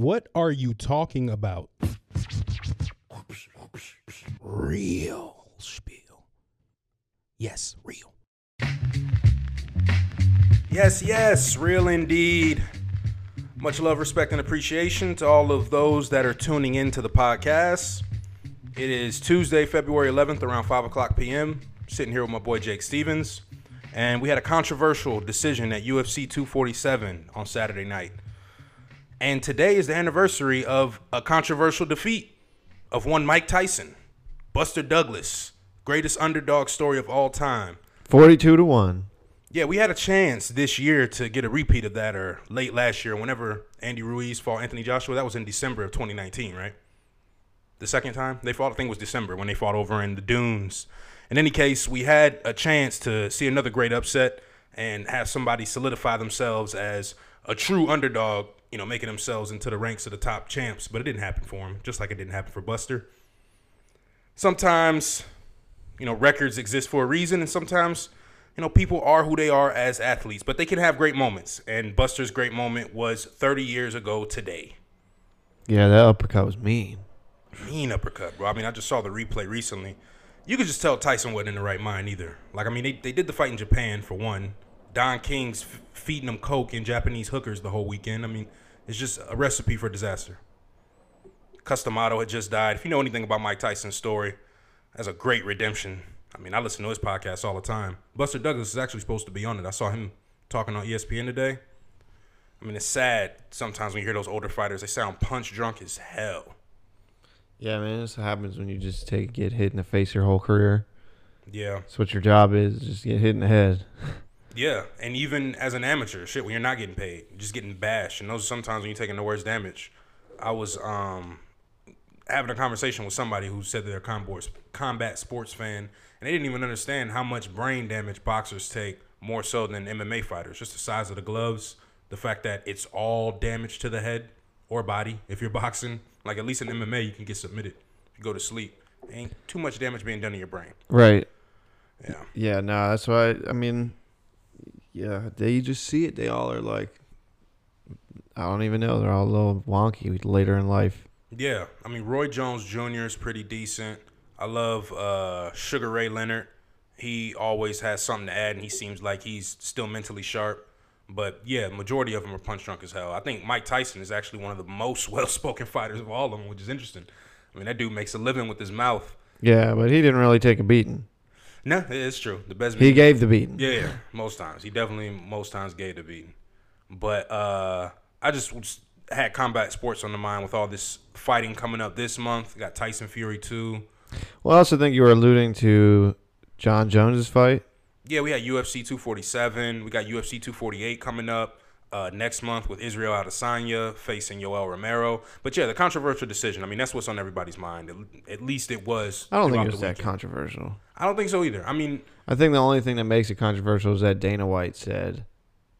What are you talking about? Real spiel. Yes, real. Yes, yes, real indeed. Much love, respect, and appreciation to all of those that are tuning in to the podcast. It is Tuesday, February 11th, around 5 o'clock p.m. Sitting here with my boy Jake Stevens. And we had a controversial decision at UFC 247 on Saturday night. And today is the anniversary of a controversial defeat of one Mike Tyson, Buster Douglas, greatest underdog story of all time. 42 to 1. Yeah, we had a chance this year to get a repeat of that, or late last year, whenever Andy Ruiz fought Anthony Joshua. That was in December of 2019, right? The second time they fought, I think it was December when they fought over in the Dunes. In any case, we had a chance to see another great upset and have somebody solidify themselves as a true underdog, you know, making themselves into the ranks of the top champs. But it didn't happen for him, just like it didn't happen for Buster. Sometimes, you know, records exist for a reason, and sometimes, you know, people are who they are as athletes, but they can have great moments. And Buster's great moment was 30 years ago today. Yeah, that uppercut was mean. Mean uppercut, bro. I mean, I just saw the replay recently. You could just tell Tyson wasn't in the right mind either. Like, I mean, they, they did the fight in Japan for one. Don King's f- feeding them coke and Japanese hookers the whole weekend. I mean, it's just a recipe for disaster. Cus D'Amato had just died. If you know anything about Mike Tyson's story, that's a great redemption. I mean, I listen to his podcast all the time. Buster Douglas is actually supposed to be on it. I saw him talking on ESPN today. I mean, it's sad sometimes when you hear those older fighters, they sound punch drunk as hell. Yeah, man, this happens when you just take get hit in the face your whole career. Yeah. That's what your job is, just get hit in the head. Yeah, and even as an amateur, shit, when you're not getting paid, you're just getting bashed, and those are sometimes when you're taking the worst damage. I was um having a conversation with somebody who said they're a combat combat sports fan, and they didn't even understand how much brain damage boxers take more so than MMA fighters. Just the size of the gloves, the fact that it's all damage to the head or body. If you're boxing, like at least in MMA, you can get submitted. If you go to sleep, ain't too much damage being done to your brain. Right. Yeah. Yeah, no, that's why I mean yeah, they just see it. They all are like I don't even know. They're all a little wonky later in life. Yeah, I mean Roy Jones Jr. is pretty decent. I love uh, Sugar Ray Leonard. He always has something to add, and he seems like he's still mentally sharp. But yeah, majority of them are punch drunk as hell. I think Mike Tyson is actually one of the most well-spoken fighters of all of them, which is interesting. I mean, that dude makes a living with his mouth. Yeah, but he didn't really take a beating. No, it's true. The best. He gave the beating. Yeah, yeah, most times. He definitely most times gave the beating. But uh I just had combat sports on the mind with all this fighting coming up this month. Got Tyson Fury 2. Well, I also think you were alluding to Jon Jones's fight. Yeah, we had UFC 247. We got UFC 248 coming up uh, next month with Israel Adesanya facing Yoel Romero. But yeah, the controversial decision. I mean, that's what's on everybody's mind. At, at least it was. I don't think it was that weekend. controversial. I don't think so either. I mean, I think the only thing that makes it controversial is that Dana White said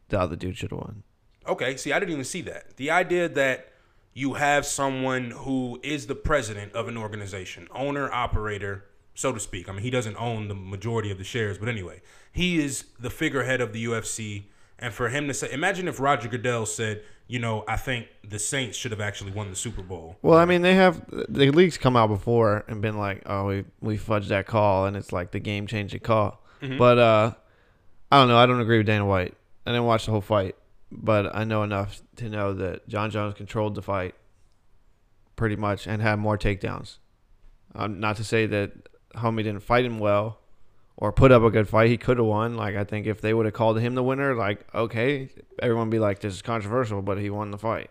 the other dude should have won. Okay, see, I didn't even see that. The idea that you have someone who is the president of an organization, owner, operator, so to speak. I mean, he doesn't own the majority of the shares, but anyway, he is the figurehead of the UFC. And for him to say, imagine if Roger Goodell said, you know, I think the Saints should have actually won the Super Bowl. Well, I mean, they have the leagues come out before and been like, "Oh, we we fudged that call," and it's like the game changing call. But uh, I don't know. I don't agree with Dana White. I didn't watch the whole fight, but I know enough to know that Jon Jones controlled the fight pretty much and had more takedowns. Um, not to say that homie didn't fight him well or put up a good fight. He could have won. Like I think if they would have called him the winner, like okay, everyone be like, "This is controversial," but he won the fight.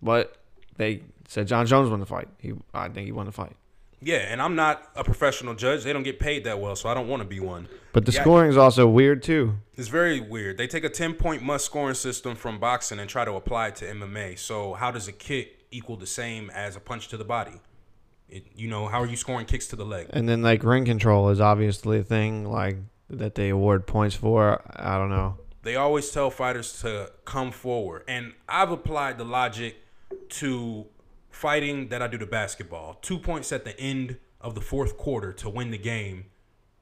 But they said Jon Jones won the fight. He, I think he won the fight. Yeah, and I'm not a professional judge. They don't get paid that well, so I don't want to be one. But the Yeah. scoring is also weird too. It's very weird. They take a 10 point must scoring system from boxing and try to apply it to MMA. So, how does a kick equal the same as a punch to the body? It, you know, how are you scoring kicks to the leg? And then like ring control is obviously a thing like that they award points for. I don't know. They always tell fighters to come forward. And I've applied the logic to fighting that I do to basketball. Two points at the end of the fourth quarter to win the game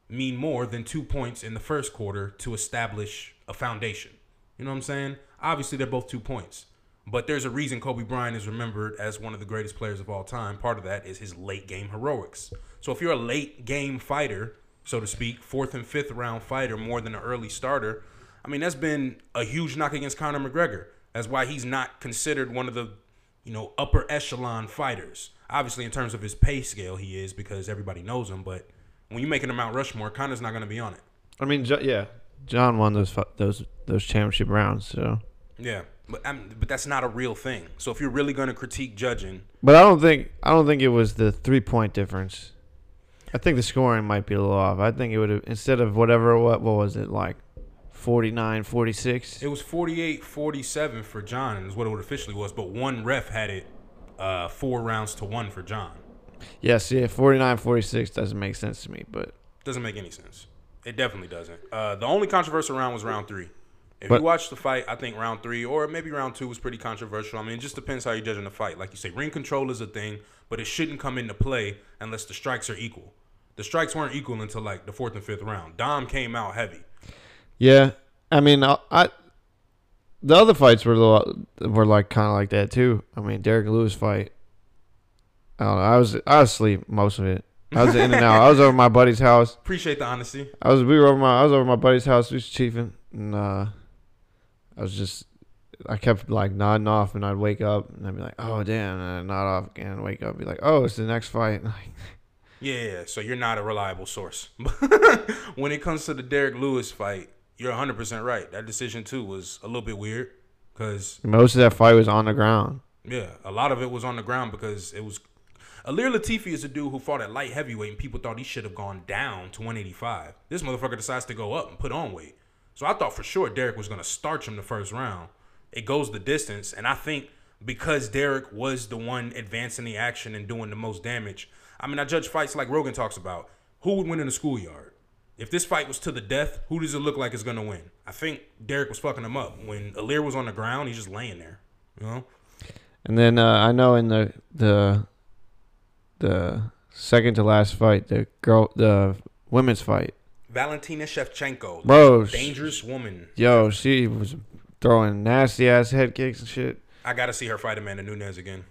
mean more than two points in the first quarter to establish a foundation. You know what I'm saying? Obviously, they're both two points. But there's a reason Kobe Bryant is remembered as one of the greatest players of all time. Part of that is his late game heroics. So if you're a late game fighter, so to speak, fourth and fifth round fighter more than an early starter, I mean that's been a huge knock against Conor McGregor. That's why he's not considered one of the, you know, upper echelon fighters. Obviously, in terms of his pay scale, he is because everybody knows him. But when you're making a Mount Rushmore, Conor's not going to be on it. I mean, yeah, Jon won those those those championship rounds. So, Yeah, but I'm, but that's not a real thing. So if you're really going to critique judging, but I don't think I don't think it was the three point difference. I think the scoring might be a little off. I think it would have instead of whatever what what was it like 49 46 it was 48-47 for Jon, is what it officially was. But one ref had it uh, four rounds to one for Jon. Yes, yeah, 49 46 doesn't make sense to me, but Doesn't make any sense. It definitely doesn't. Uh, the only controversial round was round three. If But- you watch the fight, I think round three or maybe round two was pretty controversial. I mean, it just depends how you're judging the fight. Like you say, ring control is a thing, but it shouldn't come into play unless the strikes are equal. The strikes weren't equal until like the fourth and fifth round. Dom came out heavy. yeah, I mean, I, I the other fights were a little, were like kind of like that too. I mean, Derrick Lewis fight. I don't know. I was I was asleep most of it. I was in and out. I was over my buddy's house. Appreciate the honesty. I was we were over my I was over my buddy's house. We was chiefing, and uh, I was just I kept like nodding off, and I'd wake up, and I'd be like, "Oh damn!" And I'd nod off again, and wake up, and be like, "Oh, it's the next fight." Yeah, so you're not a reliable source. when it comes to the Derrick Lewis fight, you're 100% right. That decision, too, was a little bit weird because, Most of that fight was on the ground. yeah, a lot of it was on the ground because it was. Ilir Latifi is a dude who fought at light heavyweight and people thought he should have gone down to 185. This motherfucker decides to go up and put on weight. So I thought for sure Derrick was going to starch him the first round. It goes the distance. And I think because Derrick was the one advancing the action and doing the most damage, I mean, I judge fights like Rogan talks about. Who would win in the schoolyard? If this fight was to the death, who does it look like is going to win? I think Derrick was fucking him up. When Ilir was on the ground, he's just laying there. You know? And then uh, I know in the the the second to last fight, the girl, the women's fight, Valentina Shevchenko, Bro, dangerous woman. yo, she was throwing nasty ass head kicks and shit. I gotta see her fight Amanda Nunes again.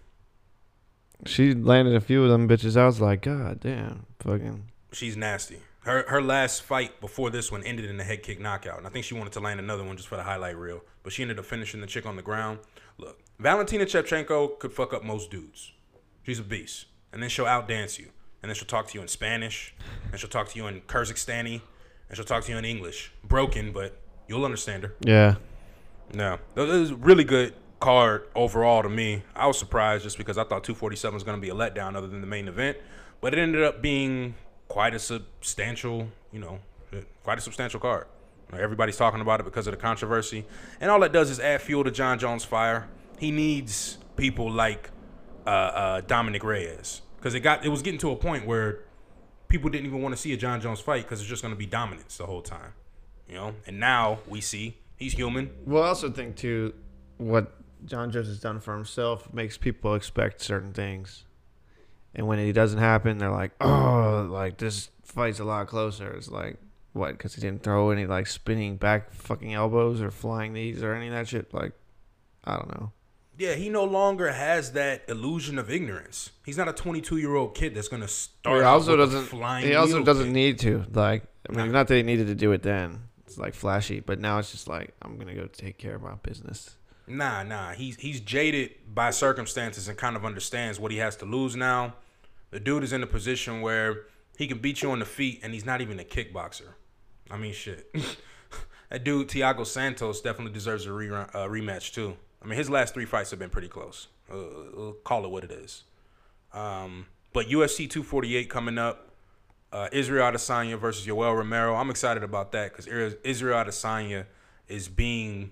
She landed a few of them bitches. I was like, God damn, fucking. She's nasty. Her her last fight before this one ended in a head kick knockout, and I think she wanted to land another one just for the highlight reel. But she ended up finishing the chick on the ground. Look, Valentina Shevchenko could fuck up most dudes. She's a beast, and then she'll outdance you, and then she'll talk to you in Spanish, and she'll talk to you in Kyrgyzstani, and she'll talk to you in English. Broken, but you'll understand her. Yeah. No, it was a really good card overall to me. I was surprised just because I thought 247 was going to be a letdown other than the main event, but it ended up being quite a substantial, you know, quite a substantial card. Everybody's talking about it because of the controversy, and all that does is add fuel to Jon Jones' fire. He needs people like uh, uh, Dominick Reyes because it got it was getting to a point where people didn't even want to see a Jon Jones fight because it's just going to be dominance the whole time, you know. And now we see he's human. Well, I also think too, what Jon Jones has done for himself makes people expect certain things, and when it doesn't happen, they're like, "Oh, like this fight's a lot closer." It's like, what? Because he didn't throw any like spinning back fucking elbows or flying knees or any of that shit. Like, I don't know. Yeah, he no longer has that illusion of ignorance. He's not a 22 year old kid that's gonna start. he also doesn't. Flying He also doesn't kick. need to. Like, I mean, Nah. not that he needed to do it then. It's like flashy, but now it's just like I'm gonna go take care of my business. Nah, nah. He's he's jaded by circumstances and kind of understands what he has to lose now. The dude is in a position where he can beat you on the feet, and he's not even a kickboxer. I mean, shit. that dude Thiago Santos definitely deserves a rerun, uh, rematch too. I mean, his last three fights have been pretty close. Uh, we'll call it what it is. Um, but UFC 248 coming up. Uh, Israel Adesanya versus Yoel Romero. I'm excited about that because Israel Adesanya is being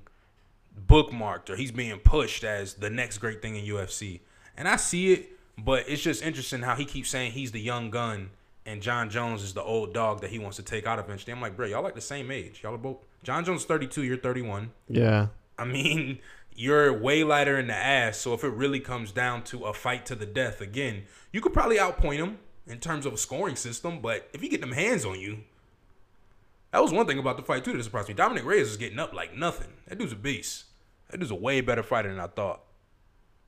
bookmarked or he's being pushed as the next great thing in UFC. And I see it, but it's just interesting how he keeps saying he's the young gun and Jon Jones is the old dog that he wants to take out eventually. I'm like, bro, y'all like the same age. Y'all are both Jon Jones 32, you're 31. Yeah. I mean, you're way lighter in the ass. So if it really comes down to a fight to the death again, you could probably outpoint him in terms of a scoring system. But if you get them hands on you, that was one thing about the fight too that surprised me. Dominick Reyes is getting up like nothing. That dude's a beast. That dude's a way better fighter than I thought.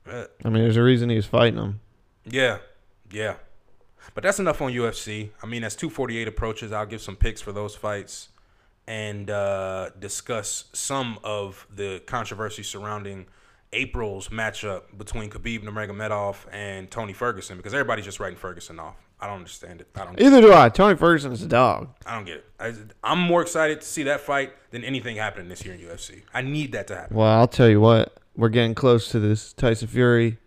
I mean, there's a reason he's fighting him. Yeah, yeah. But that's enough on UFC. I mean, as 248 approaches, I'll give some picks for those fights and uh, discuss some of the controversy surrounding April's matchup between Khabib Nurmagomedov and Tony Ferguson because everybody's just writing Ferguson off. I don't understand it. I don't. Either do I. Tony Ferguson is a dog. I don't get it. I, I'm more excited to see that fight than anything happening this year in UFC. I need that to happen. Well, I'll tell you what. We're getting close to this Tyson Fury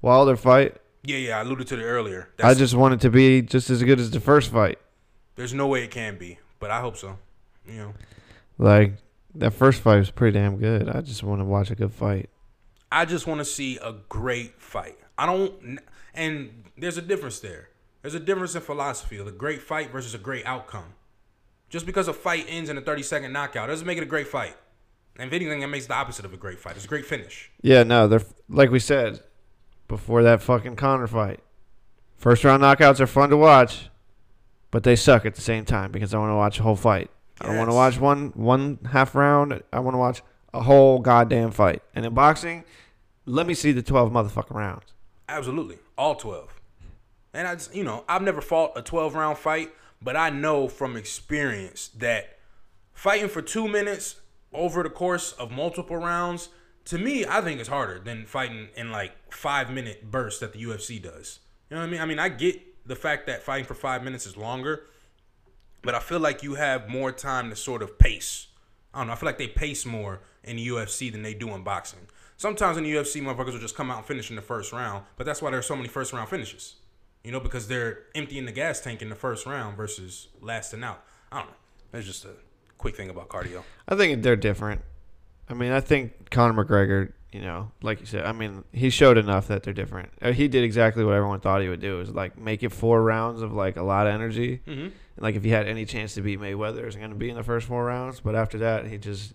Wilder fight. Yeah, yeah. I alluded to it earlier. I just want it to be just as good as the first fight. there's no way it can be, but I hope so. You know. Like that first fight was pretty damn good. I just want to watch a good fight. I just want to see a great fight. I don't, and there's a difference there. There's a difference in philosophy of a great fight versus a great outcome. Just because a fight ends in a 30 second knockout doesn't make it a great fight. And if anything, that makes the opposite of a great fight. It's a great finish. Yeah, no, they're like we said before that fucking Conor fight. First round knockouts are fun to watch, but they suck at the same time because I want to watch a whole fight. I don't want to watch one one half round. I want to watch a whole goddamn fight. And in boxing, let me see the twelve motherfucking rounds. Absolutely. All 12. And I just, you know, I've never fought a 12 round fight, but I know from experience that fighting for two minutes over the course of multiple rounds, to me, I think is harder than fighting in like five minute bursts that the UFC does. You know what I mean? I mean, I get the fact that fighting for five minutes is longer, but I feel like you have more time to sort of pace. I don't know. I feel like they pace more in the UFC than they do in boxing. Sometimes in the UFC, motherfuckers will just come out and finish in the first round, but that's why there's so many first round finishes. You know, because they're emptying the gas tank in the first round versus lasting out. I don't know. That's just a quick thing about cardio. I think they're different. I mean, I think Conor McGregor, you know, like you said, I mean, he showed enough that they're different. Uh, He did exactly what everyone thought he would do: is like make it four rounds of like a lot of energy. Mm-hmm. Like if he had any chance to beat Mayweather, it was going to be in the first four rounds. But after that, he just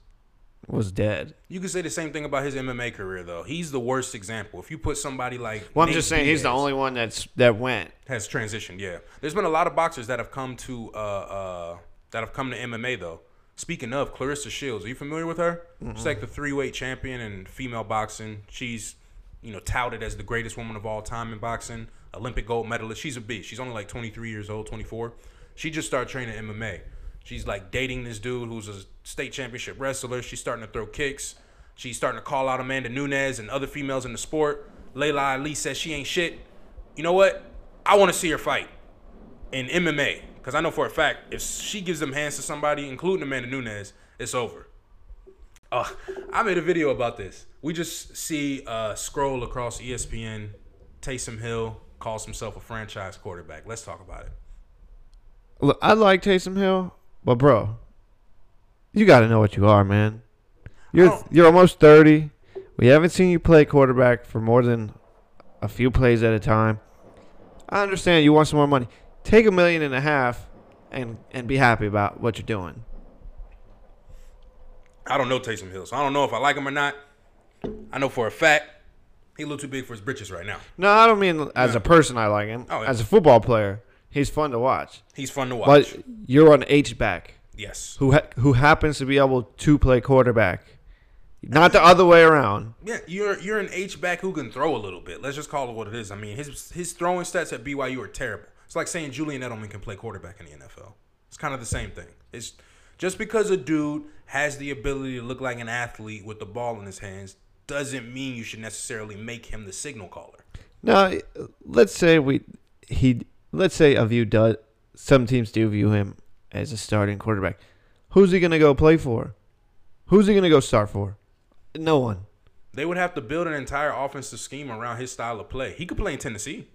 was dead. You could say the same thing about his MMA career, though. He's the worst example. If you put somebody like Well, I'm Nate just saying he's the only one that's that went. has transitioned. Yeah, there's been a lot of boxers that have come to uh, uh, that have come to MMA though. Speaking of Claressa Shields, are you familiar with her? She's like the three weight champion in female boxing. She's you know touted as the greatest woman of all time in boxing, Olympic gold medalist. She's a beast. She's only like 23 years old, 24. She just started training MMA. She's like dating this dude who's a state championship wrestler. She's starting to throw kicks. She's starting to call out Amanda Nunes and other females in the sport. Laila Ali says she ain't shit. You know what? I want to see her fight in MMA because I know for a fact if she gives them hands to somebody, including Amanda Nunes, it's over. Uh, I made a video about this. We just see uh, scroll across ESPN. Taysom Hill calls himself a franchise quarterback. Let's talk about it. Look, I like Taysom Hill, but bro, you got to know what you are, man. You're you're almost 30. We haven't seen you play quarterback for more than a few plays at a time. I understand you want some more money. Take a million and a half and and be happy about what you're doing. I don't know Taysom Hill, so I don't know if I like him or not. I know for a fact he's a little too big for his britches right now. No, I don't mean as a person I like him. Oh, yeah. As a football player, he's fun to watch. He's fun to watch. But you're an H back yes. who ha- who happens to be able to play quarterback, not the other way around. Yeah, you're you're an H back who can throw a little bit. Let's just call it what it is. I mean, his his throwing stats at BYU are terrible. It's like saying Julian Edelman can play quarterback in the NFL. It's kind of the same thing. It's just because a dude has the ability to look like an athlete with the ball in his hands doesn't mean you should necessarily make him the signal caller. Now, let's say we he let's say a view does some teams do view him as a starting quarterback. Who's he gonna go play for? Who's he gonna go start for? No one. They would have to build an entire offensive scheme around his style of play. He could play in Tennessee.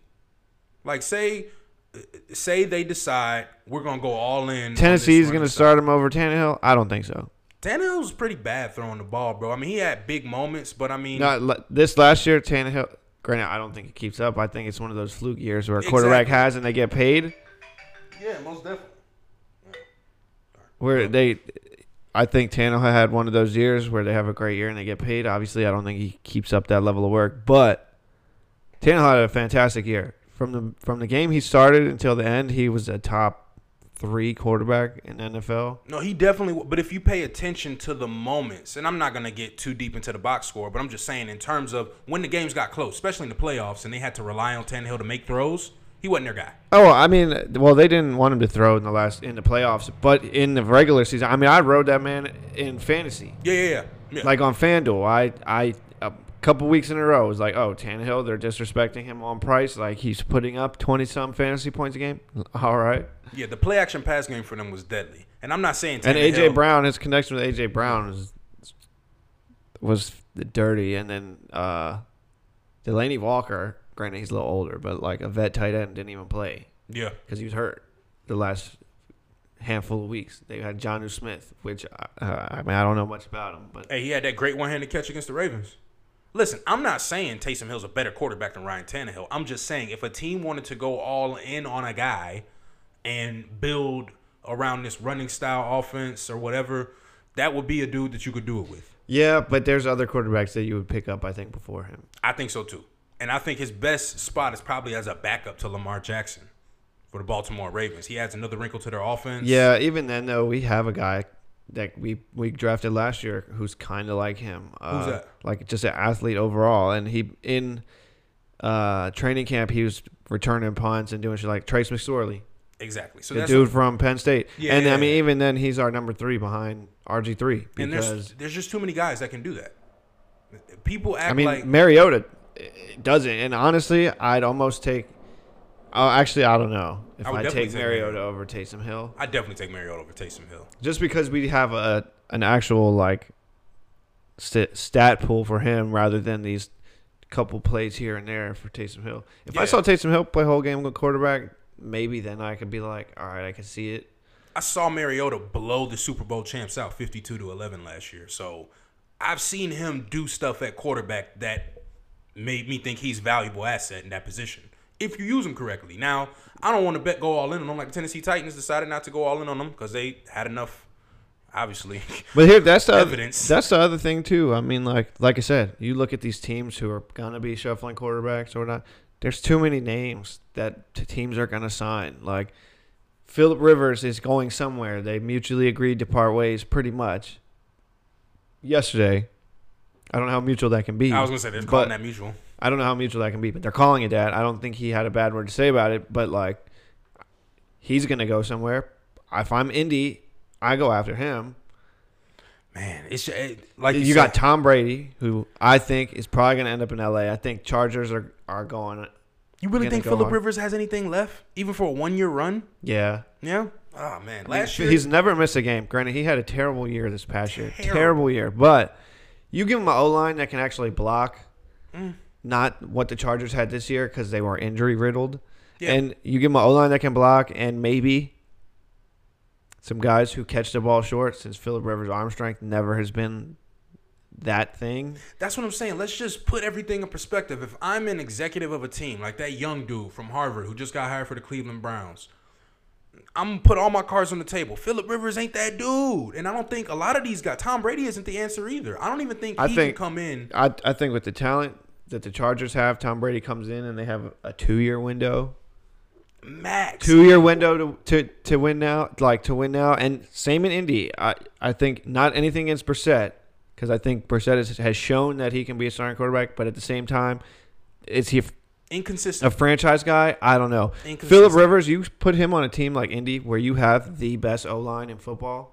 Like say say they decide we're gonna go all in. Tennessee's gonna style. start him over Tannehill. I don't think so. Tannehill's pretty bad throwing the ball, bro. I mean, he had big moments, but I mean, Not this last year, Tannehill. Granted, I don't think it keeps up. I think it's one of those fluke years where a quarterback Exactly. has and they get paid. yeah, most definitely. Where they, I think Tannehill had one of those years where they have a great year and they get paid. Obviously, I don't think he keeps up that level of work, but Tannehill had a fantastic year from the from the game he started until the end. He was a top three quarterback in NFL. No, he definitely. But if you pay attention to the moments, and I'm not gonna get too deep into the box score, but I'm just saying in terms of when the games got close, especially in the playoffs, and they had to rely on Tannehill to make throws, he wasn't their guy. Oh, I mean, well, they didn't want him to throw in the last in the playoffs, but in the regular season, I mean, I rode that man in fantasy, Yeah, yeah, yeah. yeah. like on FanDuel. I, I, couple weeks in a row It was like, oh, Tannehill, they're disrespecting him on price. Like he's putting up twenty some fantasy points a game. All right, yeah, the play action pass game for them was deadly, and I'm not saying and AJ Brown, his connection with AJ Brown was was dirty, and then uh, Delanie Walker. Granted, he's a little older, but like a vet tight end didn't even play. Yeah, because he was hurt the last handful of weeks. They had Jonnu Smith, which uh, I mean I don't know much about him, but hey, he had that great one-handed catch against the Ravens. Listen, I'm not saying Taysom Hill's a better quarterback than Ryan Tannehill. I'm just saying if a team wanted to go all in on a guy and build around this running style offense or whatever, that would be a dude that you could do it with. yeah, but there's other quarterbacks that you would pick up, I think, before him. I think so too. And I think his best spot is probably as a backup to Lamar Jackson for the Baltimore Ravens. He adds another wrinkle to their offense. Yeah, even then though, we have a guy that we we drafted last year who's kind of like him. Uh, Who's that? Like just an athlete overall, and he in uh, training camp he was returning punts and doing shit like Trace McSorley. exactly. So the dude from Penn State. Yeah, and yeah, I mean, yeah. even then, he's our number three behind RG three and there's there's just too many guys that can do that. People act I mean like Mariota eh, doesn't. And honestly, I'd almost take. Oh, actually, I don't know if I would I definitely take take Mariota over Taysom Hill, I definitely take Mariota over Taysom Hill. just because we have a an actual like st- stat pool for him rather than these couple plays here and there for Taysom Hill. If I Yeah. saw Taysom Hill play whole game with quarterback, maybe then I could be like, all right, I can see it. I saw Mariota blow the Super Bowl champs out 52 to 11 last year. So I've seen him do stuff at quarterback that made me think he's valuable asset in that position. If you use them correctly. Now, I don't want to bet go all in on them like the Tennessee Titans decided not to go all in on them because they had enough obviously. But here, that's the Evidence. Other, that's the other thing too. I mean, like like I said, you look at these teams who are gonna be shuffling quarterbacks or not. There's too many names that teams are gonna sign. Like Philip Rivers is going somewhere. They mutually agreed to part ways, pretty much. Yesterday, I don't know how mutual that can be. I was gonna say they're calling that mutual. I don't know how mutual that can be, but they're calling it that. I don't think he had a bad word to say about it, but like he's gonna go somewhere. If I'm Indy, I go after him. Man, it's it, like you, you, got Tom Brady, who I think is probably going to end up in LA. I think Chargers are, are going. You really think Philip. Rivers has anything left, even for a one year run? Yeah. Yeah. Oh man, I mean, last year he's never missed a game. Granted, he had a terrible year this past year. Terrible. Terrible year. But you give him an O line that can actually block, Mm. Not what the Chargers had this year because they were injury riddled. Yeah. And you give them an O line that can block and maybe some guys who catch the ball short since Philip Rivers' arm strength never has been that thing. That's what I'm saying. Let's just put everything in perspective. If I'm an executive of a team, like that young dude from Harvard who just got hired for the Cleveland Browns, I'm gonna put all my cards on the table. Philip Rivers ain't that dude, and I don't think a lot of these guys. Tom Brady isn't the answer either. I don't even think I he think- can come in. I I think with the talent that the Chargers have, Tom Brady comes in and they have a two year window, Max. two year window to, to to win now, like to win now, and same in Indy. I I think not anything against Brissett because I think Brissett has, has shown that he can be a starting quarterback, but at the same time, is he inconsistent? a franchise guy? I don't know. Philip Rivers, you put him on a team like Indy where you have the best O line in football.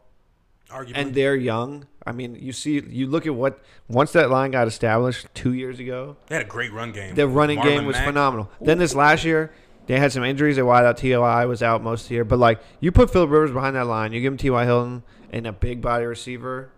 Arguably. and they're young. I mean, you see, you look at what once that line got established two years ago, they had a great run game. the running Marlon game was Mack. phenomenal. Then this last year, they had some injuries. They wide out. Toi was out most of the year, but like you put Philip Rivers behind that line, you give him Ty Hilton and a big body receiver,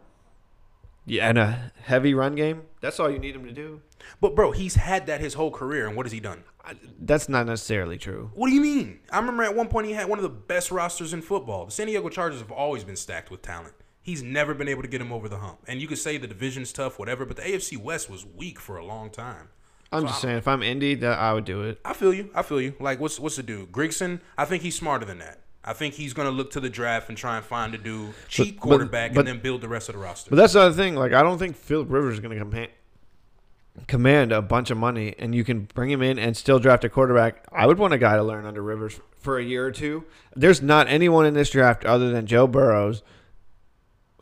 yeah, and a heavy run game. That's all you need him to do. But bro, he's had that his whole career, and what has he done? I- That's not necessarily true. What do you mean? I remember at one point he had one of the best rosters in football. The San Diego Chargers have always been stacked with talent. He's never been able to get him over the hump. And you could say the division's tough, whatever, but the AFC West was weak for a long time. I'm So just I- saying, if I'm Indy, that I would do it. I feel you. I feel you. Like what's what's the dude? Grigson, I think he's smarter than that. I think he's gonna look to the draft and try and find a dude cheap but- quarterback but- and then build the rest of the roster. But that's the other thing. Like, I don't think Philip Rivers is going to come. command a bunch of money and you can bring him in and still draft a quarterback, I would want a guy to learn under Rivers for a year or two. There's not anyone in this draft other than Joe Burrows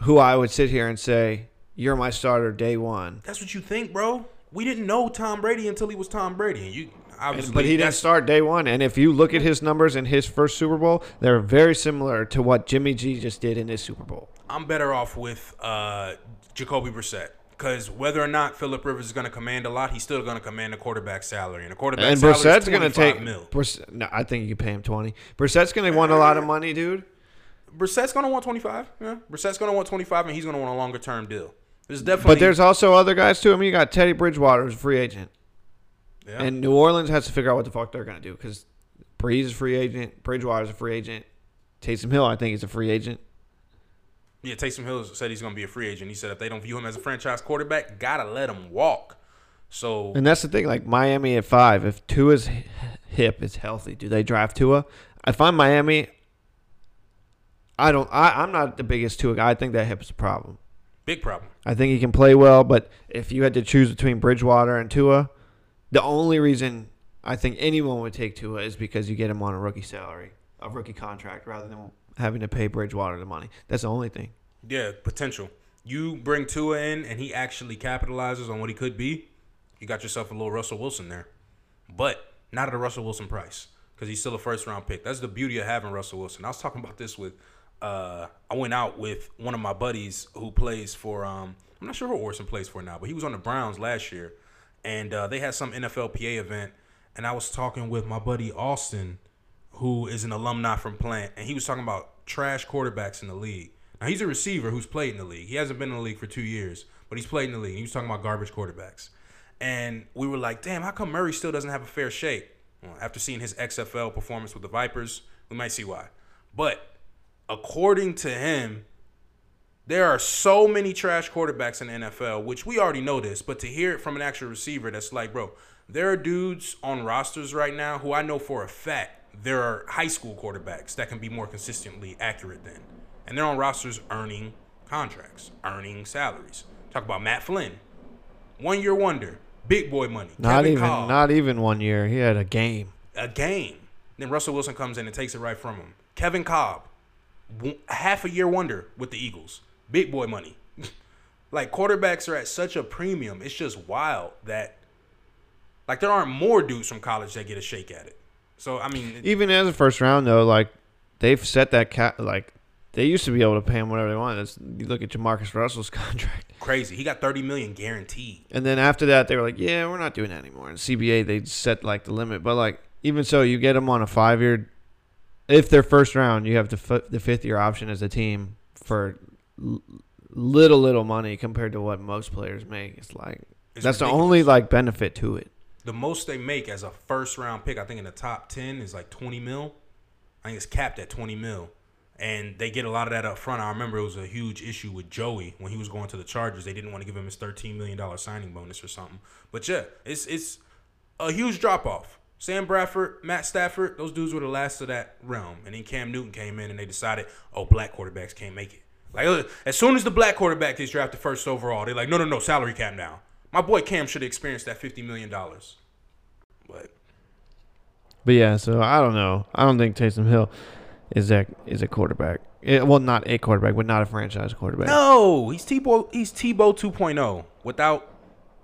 who I would sit here and say, You're my starter day one. That's what you think, bro. We didn't know Tom Brady until he was Tom Brady. And you obviously But he didn't start day one. And if you look at his numbers in his first Super Bowl, they're very similar to what Jimmy G just did in his Super Bowl. I'm better off with uh, Jacoby Brissett. Because whether or not Philip Rivers is going to command a lot, he's still going to command a quarterback salary. And a quarterback And salary Brissett's is going to take. mil. No, I think you can pay him 20. Brissett's going to want a lot of money, dude. Brissett's going to want 25. Yeah. Brissett's going to want 25, and he's going to want a longer term deal. There's definitely. But there's also other guys too. I mean, you got Teddy Bridgewater as a free agent, Yeah. and New Orleans has to figure out what the fuck they're gonna do because Brees is a free agent, Bridgewater's a free agent, Taysom Hill I think is a free agent. Yeah, Taysom Hill said he's going to be a free agent. He said if they don't view him as a franchise quarterback, gotta let him walk. So And that's the thing, like Miami at five. If Tua's hip is healthy, do they draft Tua? If I'm Miami, I don't. I, I'm not the biggest Tua guy. I think that hip is a problem. big problem. I think he can play well, but if you had to choose between Bridgewater and Tua, the only reason I think anyone would take Tua is because you get him on a rookie salary, a rookie contract, rather than having to pay Bridgewater the money. That's the only thing. Yeah, potential. You bring Tua in, and he actually capitalizes on what he could be. You got yourself a little Russell Wilson there, but not at a Russell Wilson price because he's still a first round pick. That's the beauty of having Russell Wilson. I was talking about this with. Uh, I went out with one of my buddies who plays for. Um, I'm not sure who Orson plays for now, but he was on the Browns last year, and uh, they had some NFLPA event, and I was talking with my buddy Austin, who is an alumni from Plant, and he was talking about trash quarterbacks in the league. Now he's a receiver who's played in the league. He hasn't been in the league for two years, but he's played in the league. He was talking about garbage quarterbacks, and we were like, "Damn, how come Murray still doesn't have a fair shake?" Well, after seeing his XFL performance with the Vipers, we might see why. But according to him, there are so many trash quarterbacks in the NFL, which we already know this, but to hear it from an actual receiver that's like, bro, there are dudes on rosters right now who I know for a fact there are high school quarterbacks that can be more consistently accurate than. And they're on rosters earning contracts, earning salaries. Talk about Matt Flynn. One year wonder, big boy money. Not Kevin even Kolb not even one year. He had a game. a game. Then Russell Wilson comes in and takes it right from him. Kevin Kolb, half a year wonder with the Eagles. Big boy money. like quarterbacks are at such a premium. It's just wild that like there aren't more dudes from college that get a shake at it. So I mean, it- Even as a first round though, like they've set that cap. Like they used to be able to pay him whatever they wanted. That's, you look at Jamarcus Russell's contract, crazy. He got 30 million guaranteed. and then after that they were like, "Yeah, we're not doing that anymore." And CBA they set like the limit, but like even so, you get them on a five year. If they're first round, you have the f- the fifth year option as a team for l- little little money compared to what most players make. It's like It's that's the only like benefit to it. The most they make as a first round pick, I think in the top 10 is like 20 mil. I think it's capped at 20 mil. And they get a lot of that up front. I remember it was a huge issue with Joey when he was going to the Chargers. They didn't want to give him his $13 million signing bonus or something. But yeah, it's it's a huge drop off. Sam Bradford, Matt Stafford, those dudes were the last of that realm. And then Cam Newton came in and they decided, oh, black quarterbacks can't make it. Like uh, as soon as the black quarterback gets drafted first overall, they're like, no, no, no, salary cap now. My boy Cam should have experienced that $50 million. But But yeah, so I don't know. I don't think Taysom Hill is that is a quarterback. Eh, well, not a quarterback, but not a franchise quarterback. No, he's Tebow. He's Tebow 2.0. Without,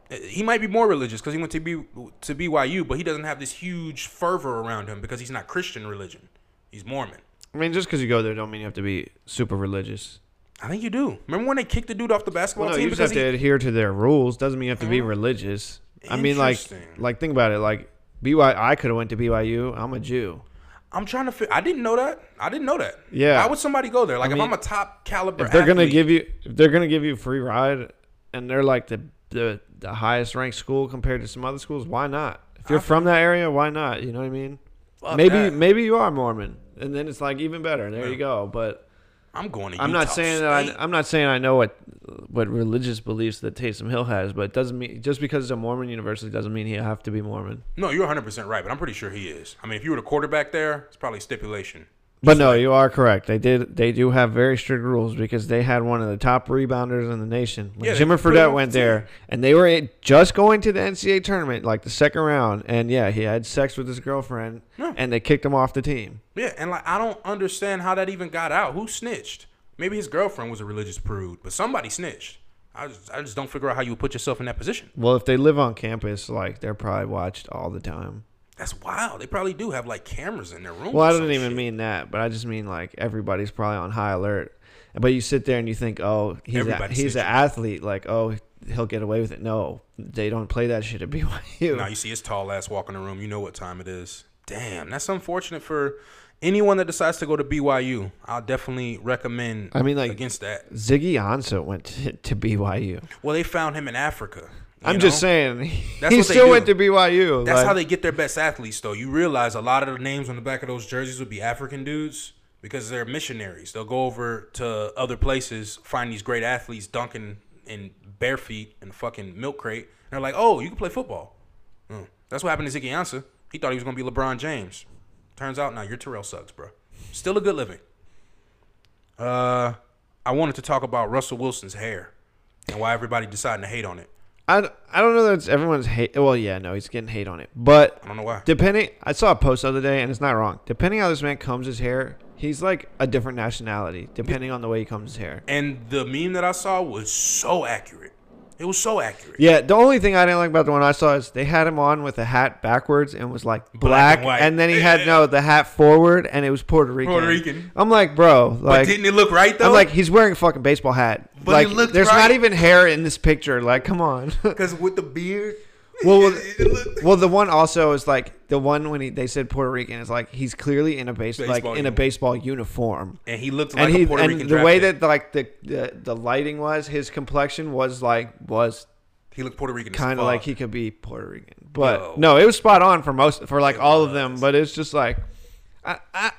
he might be more religious because he went to B to BYU, but he doesn't have this huge fervor around him because he's not Christian religion. He's Mormon. I mean, just because you go there, don't mean you have to be super religious. I think you do. Remember when they kicked the dude off the basketball Well, no, team you just have because to he? adhere to their rules. Doesn't mean you have to be Uh, religious. I mean, like, like think about it. Like BYU, I could have went to BYU. I'm a Jew. I'm trying to. Fi- I didn't know that. I didn't know that. Yeah. Why would somebody go there? Like I if mean, I'm a top caliber, If they're gonna give you, if they're gonna give you a free ride, and they're like the the the highest ranked school compared to some other schools, why not? If you're I- from that area, why not? You know what I mean? Maybe that. maybe you are Mormon, and then it's like even better. There Yeah. you go. But I'm going to. I'm not saying that State. I, I'm not saying I know what what religious beliefs that Taysom Hill has, but it doesn't mean just because it's a Mormon university doesn't mean he have to be Mormon. No, you're 100 percent right, but I'm pretty sure he is. I mean, if you were the quarterback there, it's probably stipulation. But no, you are correct. They did. They do have very strict rules because they had one of the top rebounders in the nation. When Yeah, Jimmer Fredette went the there, and they were just going to the NCAA tournament, like the second round, and yeah, he had sex with his girlfriend, Yeah. and they kicked him off the team. Yeah, and like I don't understand how that even got out. Who snitched? Maybe his girlfriend was a religious prude, but somebody snitched. I just, I just don't figure out how you would put yourself in that position. Well, if they live on campus, like they're probably watched all the time. That's wild. They probably do have like cameras in their room. Well, I don't even shit. mean that, but I just mean like everybody's probably on high alert. But you sit there and you think, oh, he's a, he's an athlete, like oh, he'll get away with it. No, they don't play that shit at BYU. Now you see his tall ass walk in the room. You know what time it is. Damn, that's unfortunate for anyone that decides to go to BYU. I'll definitely recommend. I mean, like- against that. Ziggy Ansah went to, to BYU. Well, they found him in Africa. I'm just saying, That's he still do. went to BYU. That's like- how they get their best athletes, though. You realize a lot of the names on the back of those jerseys would be African dudes because they're missionaries. They'll go over to other places, find these great athletes dunking in bare feet in a fucking milk crate. And they're like, oh, you can play football. Mm. That's what happened to Ziggy Ansah. He thought he was going to be LeBron James. Turns out, now you're Terrell Suggs, bro. Still a good living. Uh, I wanted to talk about Russell Wilson's hair and why everybody decided to hate on it. I, I don't know that it's everyone's hate. Well, yeah, no, he's getting hate on it. But I don't know why. depending, I saw a post the other day, and it's not wrong. Depending how this man combs his hair, he's like a different nationality. Depending on the way he combs his hair. And the meme that I saw was so accurate. It was so accurate. Yeah, the only thing I didn't like about the one I saw is they had him on with a hat backwards and was like black, and white. and then he had no the hat forward and it was Puerto Rican. Puerto Rican. I'm like, bro, But like didn't it look right though? I'm like, he's wearing a fucking baseball hat. But like, it looked there's right. not even hair in this picture. Like, come on. because with the beard. well, well, it- it well, the one also is like the one when he they said Puerto Rican is like he's clearly in a base like Baseball in a uniform. baseball uniform. and he looked like and a he Puerto and Rican. the way that like the, the the lighting was, his complexion was like was he looked Puerto Rican, kind of like he could be Puerto Rican. But no, it was spot on for most for like It all of them. But it's just like I I,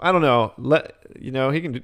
I don't know. Let you know he can do,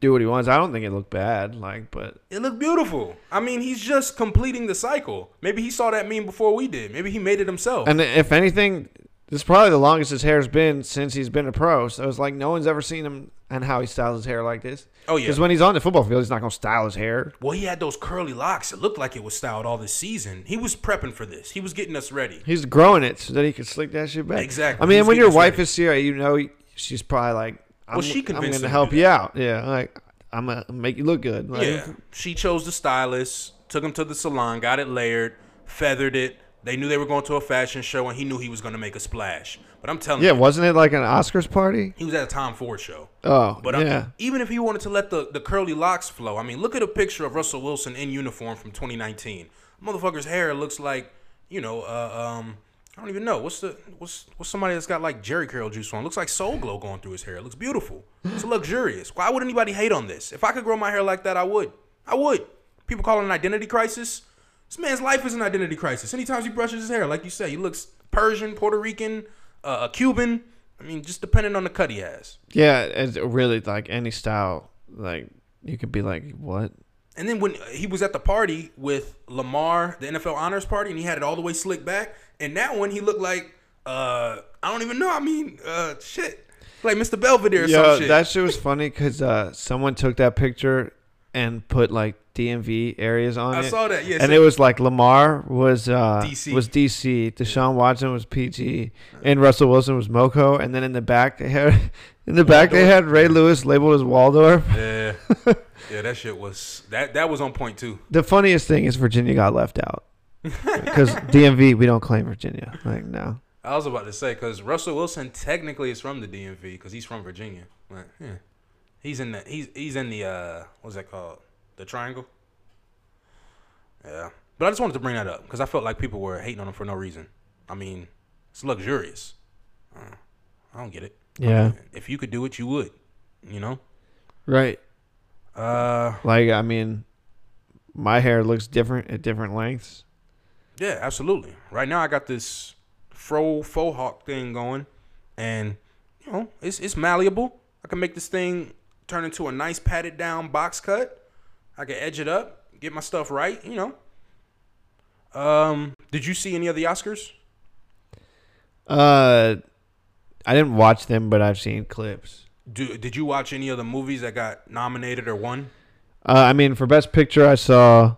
do what he wants. I don't think it looked bad. Like, but It looked beautiful. I mean, he's just completing the cycle. Maybe he saw that meme before we did. Maybe he made it himself. and if anything, this is probably the longest his hair's been since he's been a pro. So it's like no one's ever seen him and how he styles his hair like this. Oh, yeah. Because when he's on the football field, he's not gonna style his hair. well, he had those curly locks. It looked like it was styled all this season. He was prepping for this. He was getting us ready. He's growing it so that he can slick that shit back. Exactly. I mean, He's when getting your us wife ready. is here, you know she's probably like, I'm, Well, she I'm gonna help you out. Yeah, like I'm gonna make you look good. Like, Yeah. She chose the stylist, took him to the salon, got it layered, feathered it. They knew they were going to a fashion show, and he knew he was going to make a splash. But I'm telling Yeah, you, yeah, wasn't it like an Oscars party? he was at a Tom Ford show. Oh, But yeah. even if he wanted to let the, the curly locks flow, I mean, look at a picture of Russell Wilson in uniform from 2019. Motherfucker's hair looks like, you know, uh, um, I don't even know what's the what's what's somebody that's got like Jheri curl juice on. Looks like Soul Glo going through his hair. It looks beautiful. It's luxurious. Why would anybody hate on this? If I could grow my hair like that, I would. I would. People call it an identity crisis. This man's life is an identity crisis. Anytime he brushes his hair, like you say, he looks Persian, Puerto Rican, uh, a Cuban. I mean, just depending on the cut he has. Yeah, it's really like any style. Like you could be like, what? And then when he was at the party with Lamar, the NFL honors party, and he had it all the way slicked back, and that one he looked like uh I don't even know. I mean, uh shit. Like Mr. Belvedere or Yo, some shit. that shit was funny because uh, someone took that picture and put like DMV areas on I it. saw that, yeah, and so- it was like Lamar was uh, DC. was DC, Deshaun Watson was PG, and Russell Wilson was Moco. And then in the back they had in the back they had Ray Lewis labeled as Waldorf. yeah. yeah, that shit was that that was on point too. The funniest thing is Virginia got left out because DMV we don't claim Virginia. Like no. I was about to say because Russell Wilson technically is from the DMV because he's from Virginia. Like, yeah, he's in the he's he's in the uh what's that called the triangle. Yeah, but I just wanted to bring that up because I felt like people were hating on him for no reason. I mean, it's luxurious. Uh, I don't get it. Yeah. If you could do it, you would. You know. Right. Uh, Like I mean, my hair looks different at different lengths. Yeah, absolutely. Right now, I got this fro faux hawk thing going, and you know, it's it's malleable. I can make this thing turn into a nice padded down box cut. I can edge it up, get my stuff right. You know. Um, did you see any of the Oscars? Uh, I didn't watch them, but I've seen clips. Do, did you watch any of the movies that got nominated or won? Uh, I mean, for best picture, I saw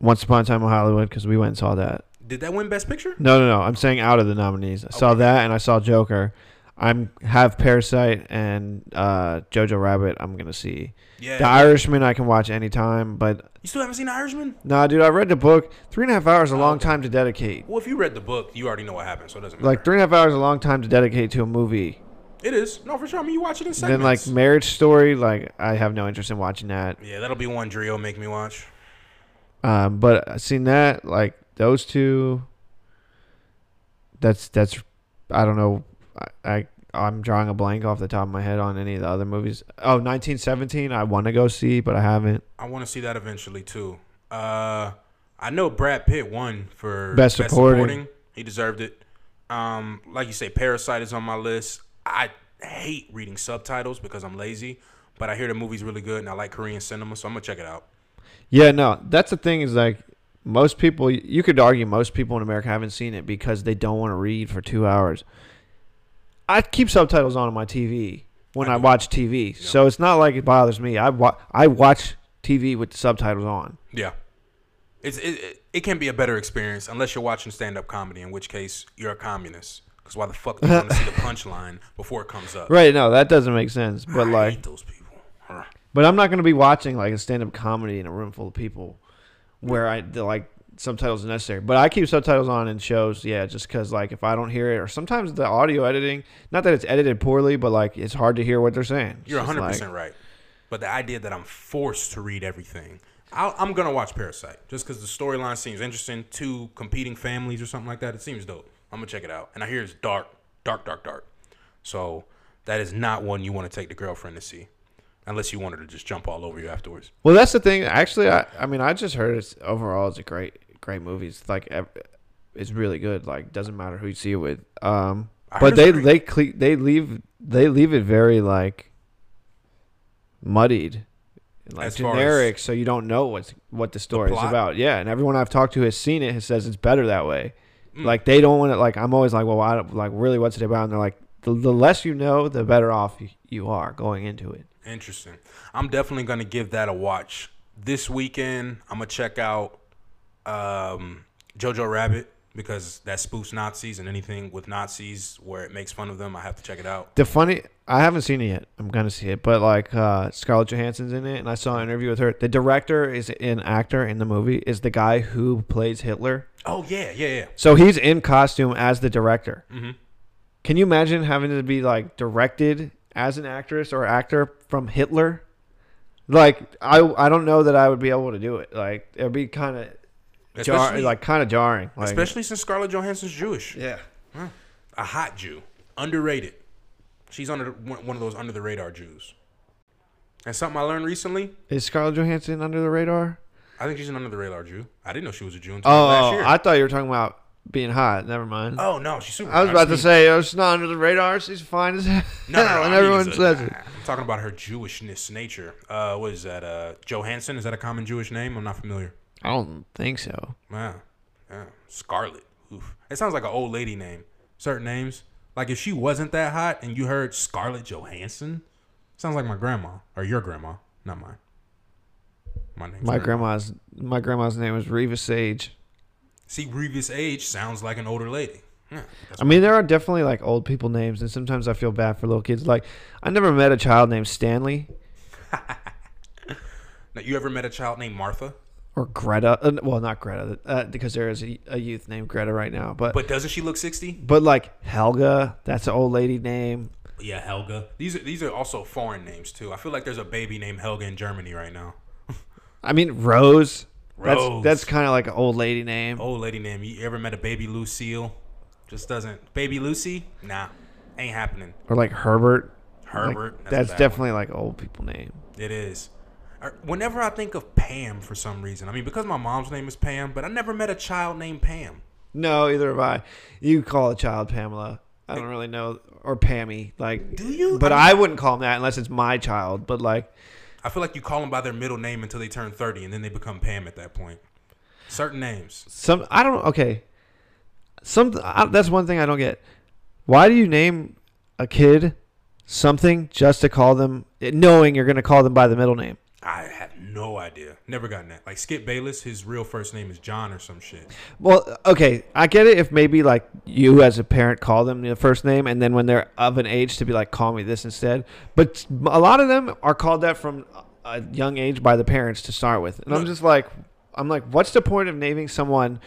Once Upon a Time in Hollywood because we went and saw that. Did that win Best Picture? No, no, no. I'm saying out of the nominees. I saw Okay. that and I saw Joker. I'm have Parasite and uh, Jojo Rabbit. I'm gonna see. Yeah. The Irishman I can watch anytime, but you still haven't seen The Irishman? nah, dude. I read the book. Three and a half hours is a Oh, long time to dedicate. Well, if you read the book, you already know what happened, so it doesn't matter. Like three and a half hours is a long time to dedicate to a movie. it is. No, for sure. I mean, you watch it in then segments. like Marriage Story, like I have no interest in watching that. yeah, that'll be one Drio make me watch. Um, but I seen that like those two. That's that's, I don't know. I, I I'm drawing a blank off the top of my head on any of the other movies. Oh, 1917. I want to go see, but I haven't. I want to see that eventually too. Uh, I know Brad Pitt won for Best Supporting. He deserved it. Um, like you say, Parasite is on my list. I hate reading subtitles because I'm lazy, but I hear the movie's really good and I like Korean cinema, so I'm gonna check it out. Yeah, no, that's the thing is like most people. You could argue most people in America haven't seen it because they don't want to read for two hours. I keep subtitles on on my TV when I I, watch TV, so it's not like it bothers me. I wa- I watch TV with the subtitles on. Yeah, it's it, it, can be a better experience unless you're watching stand up comedy, in which case you're a communist. Because why the fuck do you want to see the punchline before it comes up? Right? No, that doesn't make sense. But I like, hate those people. But I'm not going to be watching like a stand-up comedy in a room full of people where I like subtitles are necessary. But I keep subtitles on in shows, yeah, just because like if I don't hear it, or sometimes the audio editing, not that it's edited poorly, but like it's hard to hear what they're saying. It's You're just 100 like- percent right. But the idea that I'm forced to read everything, I'll, I'm gonna watch Parasite just because the storyline seems interesting. Two competing families or something like that. It seems dope. I'm gonna check it out. And I hear it's dark, dark, dark, dark. So that is not one you want to take the girlfriend to see, unless you want her to just jump all over you afterwards. Well, that's the thing. Actually, I I mean I just heard it's overall it's a great great movies. Like it's really good. Like doesn't matter who you see it with. Um, but they they cle- they leave they leave it very like muddied, and, like As far as generic, so you don't know what's what the story is plot? about. Yeah, and everyone I've talked to has seen it has says it's better that way. Mm. Like they don't want to. Like I'm always like, well, I don't, like really, what's it about? And they're like, the, the less you know, the better off you, you are going into it. Interesting. I'm definitely gonna give that a watch this weekend. I'm gonna check out um, Jojo Rabbit because that spoofs Nazis and anything with Nazis where it makes fun of them. I have to check it out. The funny, I haven't seen it yet. I'm gonna see it, but like uh, Scarlett Johansson's in it, and I saw an interview with her. The director is an actor in the movie. Is the guy who plays Hitler. Oh yeah, yeah, yeah. So he's in costume as the director. Mhm. Can you imagine having to be like directed as an actress or actor from Hitler? Like I, I don't know that I would be able to do it. Like it'd be kind of jar, Especially, like kind of jarring. Like, especially since Scarlett Johansson's Jewish, yeah. a hot Jew, underrated. She's under one one of those under the radar Jews. And something I learned recently, Is Scarlett Johansson under the radar? I think she's an under the radar Jew. I didn't know she was a Jew until last Oh, year. I thought you were talking about being hot. Never mind. oh no, she's super. I was hot. about to She's- say, oh, she's not under the radar. She's fine as hell. No, no, no, I and mean, everyone it's a- says it. I'm talking about her Jewishness nature. Uh, what is that? Uh, Johansson is that a common Jewish name? I'm not familiar. I don't think so. Yeah, yeah. Scarlet. Oof. It sounds like an old lady name. Certain names, like if she wasn't that hot and you heard Scarlett Johansson, sounds like my grandma or your grandma, not mine. My name's My grandma's my grandma's name was Reva Sage. See, Reva Sage sounds like an older lady. Yeah, that's I mean, there are definitely like old people names, and sometimes I feel bad for little kids. Like, I never met a child named Stanley now, you ever met a child named Martha? Or Greta. Uh, well, not Greta, uh, because there is a, a youth named Greta right now. But, but doesn't she look 60? but like Helga, that's an old lady name. Yeah, Helga. These are these are also foreign names too. I feel like there's a baby named Helga in Germany right now. I mean Rose. Rose. That's that's kind of like an old lady name. Old lady name. You ever met a baby Lucille? Just doesn't. Baby Lucy? Nah, ain't happening. Or like Herbert. Like, Herbert. that's that's bad definitely like old people name. It is. Whenever I think of Pam for some reason, I mean because my mom's name is Pam, but I never met a child named Pam. No, either have I. You call a child Pamela. I don't really know, or Pammy. Like, Do you? But I I wouldn't call them that unless it's my child. But like, I feel like you call them by their middle name until they turn 30, and then they become Pam at that point. Certain names. some I don't. Okay, some I, that's one thing I don't get. Why do you name a kid something just to call them, knowing you're going to call them by the middle name? I have no idea. Never gotten that. Like Skip Bayless, his real first name is John or some shit. Well, okay, I get it if maybe like you as a parent call them the first name, and then when they're of an age to be like, call me this instead. But a lot of them are called that from a young age by the parents to start with, and I'm just like, I'm like, what's the point of naming someone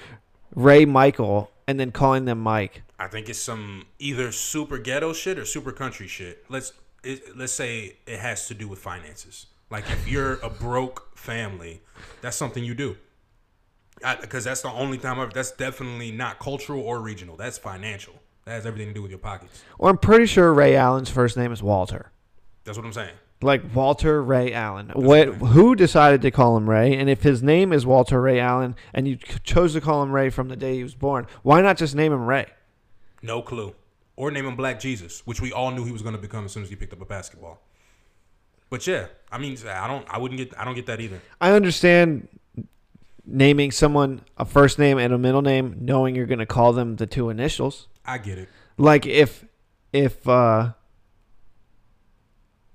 Ray Michael and then calling them Mike? I think it's some either super ghetto shit or super country shit. Let's it, let's say it has to do with finances. Like if you're a broke family, that's something you do. Because that's the only time I've, that's definitely not cultural or regional. That's financial. That has everything to do with your pockets. Or I'm pretty sure Ray Allen's first name is Walter. That's what I'm saying. Like Walter Ray Allen. What? Who decided to call him Ray? And if his name is Walter Ray Allen, and you chose to call him Ray from the day he was born, why not just name him Ray? No clue. Or name him Black Jesus, which we all knew he was going to become as soon as he picked up a basketball. But yeah, I mean, I don't, I wouldn't get, I don't get that either. I understand naming someone a first name and a middle name, knowing you're going to call them the two initials. I get it. Like if if uh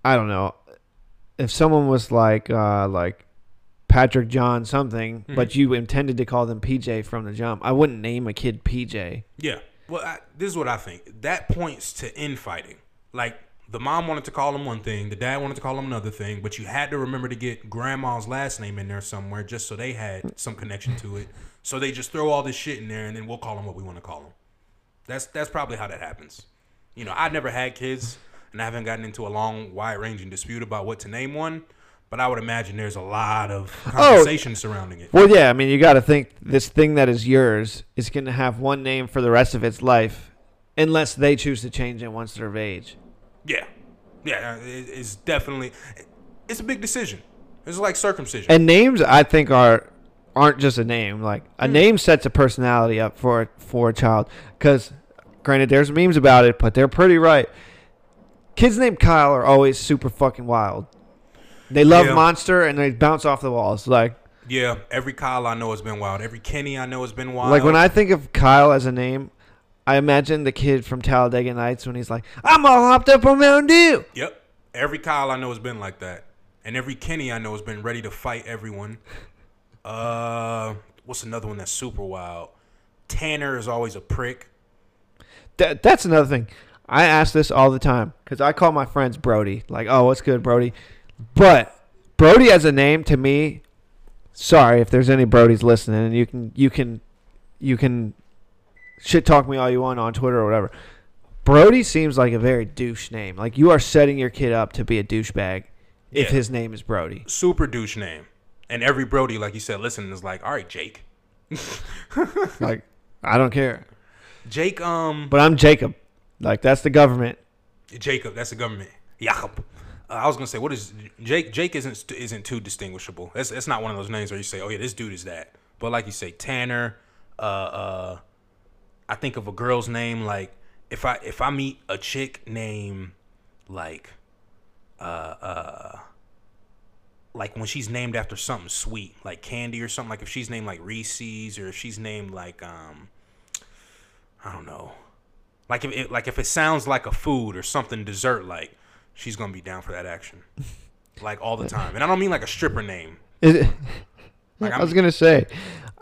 I don't know, if someone was like uh like Patrick John something, but you intended to call them PJ from the jump, I wouldn't name a kid PJ. Yeah. Well, I, this is what I think. That points to infighting. Like the mom wanted to call him one thing, the dad wanted to call him another thing, but you had to remember to get grandma's last name in there somewhere just so they had some connection to it. So they just throw all this shit in there, and then we'll call him what we want to call him. That's that's probably how that happens. You know, I've never had kids, and I haven't gotten into a long, wide-ranging dispute about what to name one. But I would imagine there's a lot of oh, conversation surrounding it. Well, yeah, I mean, you got to think this thing that is yours is going to have one name for the rest of its life, unless they choose to change it once they're of age. Yeah, yeah, it- it's definitely it's a big decision. It's like circumcision. And names, I think, are aren't just a name. Like a Hmm. name sets a personality up for for a child. Because, granted, there's memes about it, but they're pretty right. Kids named Kyle are always super fucking wild. They love Yeah. monster and they bounce off the walls. Like yeah, every Kyle I know has been wild. Every Kenny I know has been wild. like when I think of Kyle as a name, I imagine the kid from Talladega Nights when he's like, "I'm all hopped up on Mountain Dew." yep, every Kyle I know has been like that, and every Kenny I know has been ready to fight everyone. Uh, what's another one that's super wild? Tanner is always a prick. That, that's another thing. I ask this all the time because I call my friends Brody. Like, oh, what's good, Brody? But Brody as a name to me. Sorry if there's any Brodies listening, and you can you can you can shit talk me all you want on Twitter or whatever. Brody seems like a very douche name. Like you are setting your kid up to be a douchebag if Yeah. his name is Brody. Super douche name. And every Brody, like you said, listen is like, all right, Jake. Like I don't care, Jake, um, but I'm Jacob. Like that's the government. Jacob, that's the government. Jacob. Uh, I was gonna say, what is Jake? Jake isn't isn't too distinguishable. That's that's not one of those names where you say, oh yeah, this dude is that. But like you say, Tanner. Uh, uh, I think of a girl's name like if I if I meet a chick named like uh uh like when she's named after something sweet like candy or something like if she's named like Reese's or if she's named like um I don't know. Like if it, like if it sounds like a food or something dessert like she's gonna be down for that action. Like all the time. And I don't mean like a stripper name. Is it, Like, I was gonna say,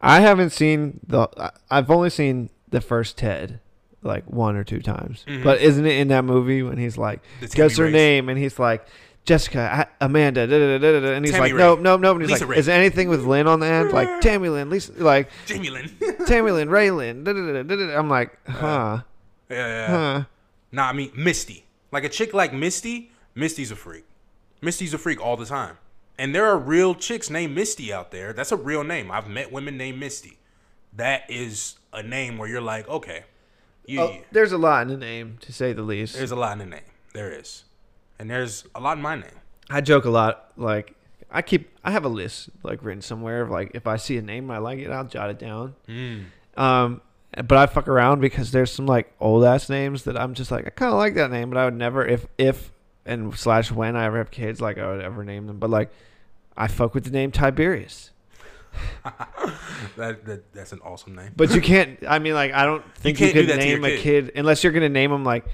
I haven't seen the. I've only seen the first Ted, like one or two times. But isn't it in that movie when he's like, Mm-hmm. The guess her Race. name, and he's like, Jessica, I- Amanda, da, da, da, and he's Tammy like, Ray. nope, nope, nope. And he's Lisa like, Ray. is there anything with Lynn on the end? Like Tammy Lynn, Lisa, like Jamie Lynn Tammy Lynn, Ray Lynn. I'm like, huh, yeah, yeah. huh. Nah, I mean Misty. Like a chick like Misty, Misty's a freak. Misty's a freak all the time. And there are real chicks named Misty out there. That's a real name. I've met women named Misty. That is a name where you're like, okay, you, Oh, there's a lot in the name, to say the least. there's a lot in the name. There is, and there's a lot in my name. I joke a lot. Like I keep, I have a list like written somewhere of like if I see a name and I like it, I'll jot it down. Um, but I fuck around because there's some like old ass names that I'm just like I kind of like that name, but I would never if if and slash when I ever have kids like I would ever name them. But like I fuck with the name Tiberius. That, that that's an awesome name. But you can't. I mean, like I don't think you, can't could name a kid. kid unless you're gonna name him like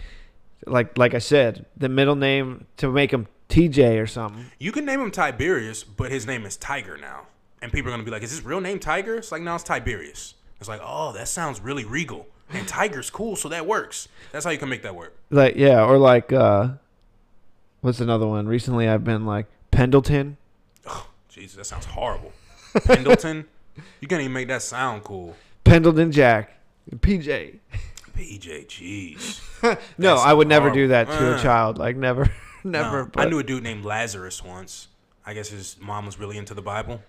like like I said, the middle name to make him TJ or something. You can name him Tiberius, but his name is Tiger now. And people are gonna be like, "Is his real name Tiger?" It's like, no, it's Tiberius. It's like, oh, that sounds really regal, and Tiger's cool, so that works. That's how you can make that work. Like yeah, or like uh, what's another one? Recently, I've been like Pendleton. Jesus, that sounds horrible. Pendleton, you can't even make that sound cool. Pendleton Jack, PJ. PJ, jeez. No, That's I would never do that to a Uh. child. Like never, never. No, I knew a dude named Lazarus once. I guess his mom was really into the Bible.